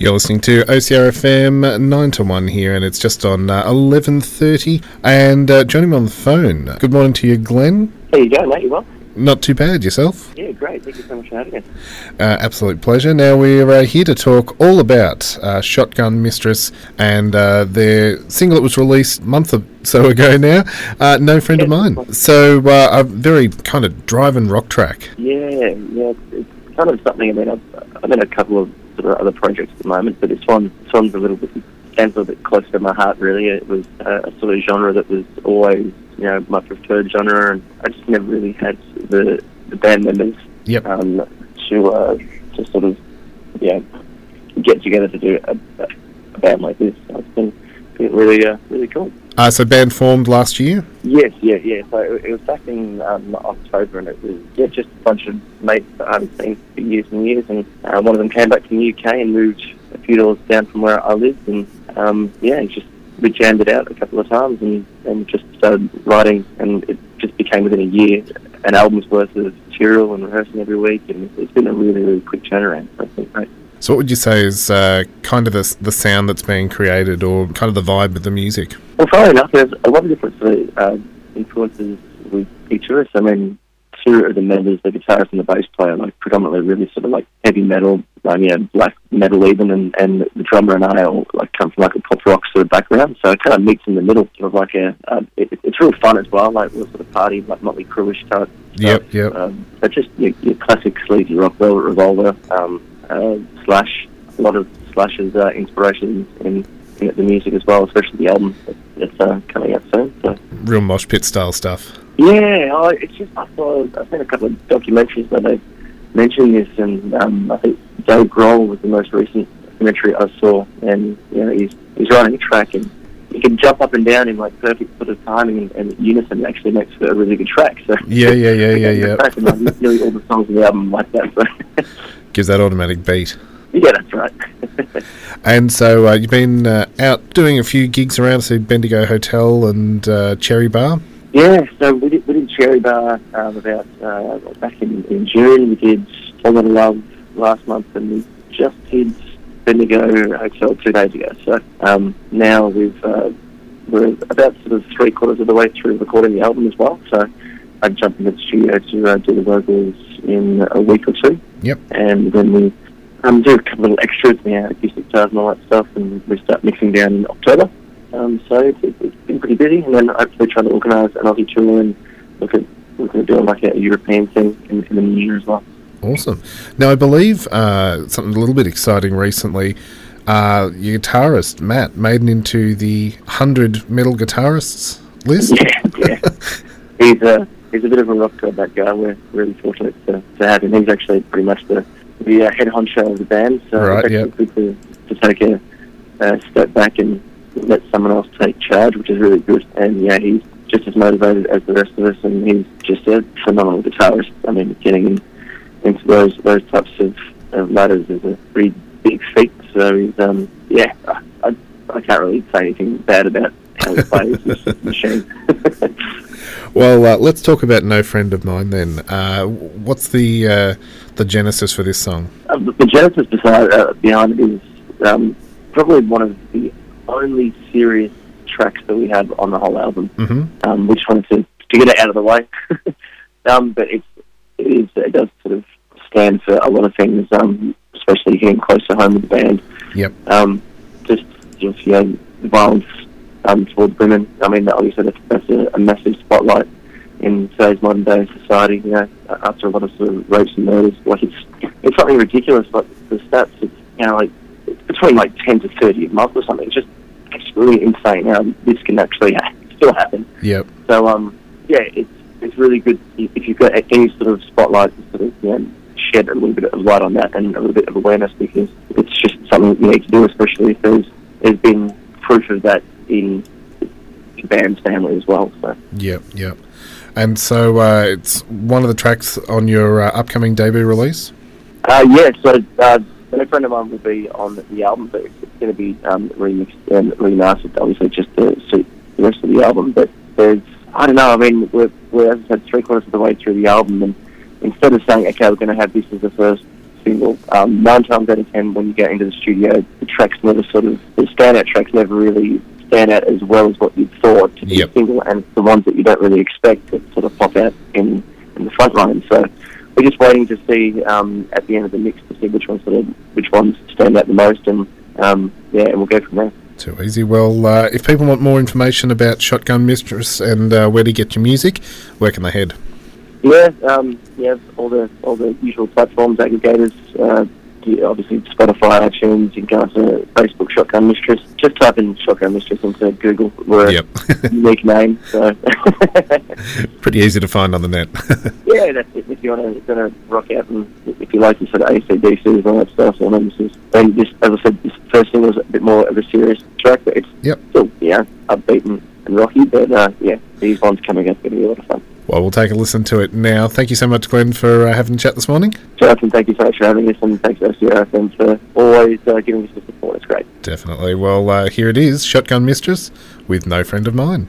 You're listening to OCR FM 9 to 1 here, and it's just on uh, 11.30. And uh, joining me on the phone, good morning to you, Glenn. How you going, mate? You well? Not too bad, yourself? Yeah, great. Thank you so much for having us. Uh, absolute pleasure. Now, we're uh, here to talk all about uh, Shotgun Mistress and uh, their single that was released a month or so ago now, uh, No Friend of Mine. So, uh, a very kind of driving rock track. Yeah, yeah. It's kind of something, I mean, I've, in a couple of sort of other projects at the moment, but this one, this one's a little bit, stands a little bit closer to my heart, really. It was uh, a sort of genre that was always, you know, my preferred genre, and I just never really had the, the band members Yep. um, to, uh, to sort of, yeah, get together to do a, a band like this. So it's been, been really, uh, really cool. Uh, so, band formed last year? Yes, yeah, yeah. So it, was back in um, October, and it was yeah, just a bunch of mates that I haven't seen for years and years. And uh, one of them came back from the UK and moved a few doors down from where I lived, and um, yeah, just we jammed it out a couple of times, and, and just started writing, and it just became within a year an album's worth of material and rehearsing every week, and it's been a really, really quick turnaround. Been great. So, what would you say is uh, kind of the, the sound that's being created or kind of the vibe of the music? Well, funnily enough, there's a lot of different sort of, uh, influences with each of us. I mean, two of the members, the guitarist and the bass player, like predominantly really sort of like heavy metal, um, you know, black metal even, and, and the drummer and I all like come from like a pop rock sort of background, so it kind of meets in the middle, sort of like a. Uh, it, it's real fun as well, like real sort of party, like Motley Crueish type. Yep, yep. Um, but just your, your classic sleazy rock, Velvet Revolver, um, uh, Slash, a lot of Slash's uh, inspiration in, in the music as well, especially the album that's uh, coming out soon. So. Real mosh pit style stuff. Yeah, I, it's just I saw I've seen a couple of documentaries where they mentioned this, and um, I think Dave Grohl was the most recent documentary I saw, and you know he's he's writing a track and he can jump up and down in like perfect sort of timing and, and unison. Actually makes for a really good track. So Yeah, yeah, yeah, yeah, yeah. Nearly all the songs in the album like that. So Gives that automatic beat. yeah, that's right. And so uh, you've been uh, out doing a few gigs around, so Bendigo Hotel and uh, Cherry Bar. Yeah, so we did, we did Cherry Bar um, about uh, back in, in June. We did All That Love last month, and we just did Bendigo Hotel two days ago. So um, now we've uh, we're about sort of three quarters of the way through recording the album as well. So I jump into the studio to uh, do the vocals in a week or two, Yep. and then we um, do a couple of little extras, know, acoustic guitars and all that stuff, and we start mixing down in October. Um, so it's, it's been pretty busy, and then hopefully trying to organise an Aussie tour and look at looking at doing like a European thing in, in the new year as well. Awesome. Now, I believe uh, something a little bit exciting recently. Uh, your guitarist, Matt, made it into the 100 metal guitarists list. Yeah, yeah. he's a he's a bit of a rock god. That guy. We're really fortunate to, to have him. He's actually pretty much the the uh, head honcho of the band. So Right, it's actually good to, to take a, a step back and let someone else take charge, which is really good. And yeah, he's just as motivated as the rest of us, and he's just a phenomenal guitarist. I mean, getting in, into those those types of, of ladders is a pretty big feat. So he's um yeah, I, I, I can't really say anything bad about how he plays. A machine. Well, uh, let's talk about No Friend of Mine then. Uh, what's the uh, the genesis for this song? Uh, the the genesis beside, uh, behind it is um, probably one of the only serious tracks that we have on the whole album. hmm Um, we just wanted to, to get it out of the way. um, but it's, it, is, it does sort of stand for a lot of things, um, especially hitting close to home with the band. Yep. Um, just, just you know, violence um, towards women. I mean, obviously that's, that's a, a massive spotlight in today's modern day society. You know, after a lot of sort of rapes and murders, like it's it's something ridiculous. Like the stats, it's you know like it's between like ten to thirty a month or something. It's just it's really insane how this can actually still happen. Yep. So um, yeah, it's it's really good if you've got any sort of spotlight to sort of you know, shed a little bit of light on that and a little bit of awareness because it's just something you need to do, especially if there's there's been proof of that in the band's family as well. So Yep. Yep. And so uh, it's one of the tracks on your uh, upcoming debut release. uh, yeah, so uh, a friend of mine will be on the album, but it's going to be um, remixed and remastered, obviously, just to suit the rest of the album. But there's I don't know. I mean, we're, we're as I said, three quarters of the way through the album, and instead of saying, okay, we're going to have this as the first single. Um, nine times out of ten, when you get into the studio, the tracks never sort of the standout tracks never really stand out as well as what you'd thought to be Yep. single, and the ones that you don't really expect that sort of pop out in in the front line. So we're just waiting to see um, at the end of the mix to see which ones sort of which ones stand out the most, and um, yeah, and we'll go from there. Too easy. Well, uh, if people want more information about Shotgun Mistress and uh, where to get your music, where can they head? Yeah, um, yeah, all the all the usual platforms, aggregators. Uh, obviously, Spotify, iTunes. You can go to Facebook, Shotgun Mistress. Just type in Shotgun Mistress into Google. We're Yep. a unique name, so Pretty easy to find on the net. yeah, that's it. If you want to, rock out and if you like the sort of ACDCs and all that stuff, and this is then this, as I said, this first thing was a bit more of a serious track, but it's Yep. still yeah upbeat and, and rocky. But uh, yeah, these ones coming up are going to be a lot of fun. Well, we'll take a listen to it now. Thank you so much, Glenn, for uh, having a chat this morning. Jonathan, thank you so much for having us, and thanks to SGRFM for always uh, giving us the support. It's great. Definitely. Well, uh, here it is Shotgun Mistress with No Friend of Mine.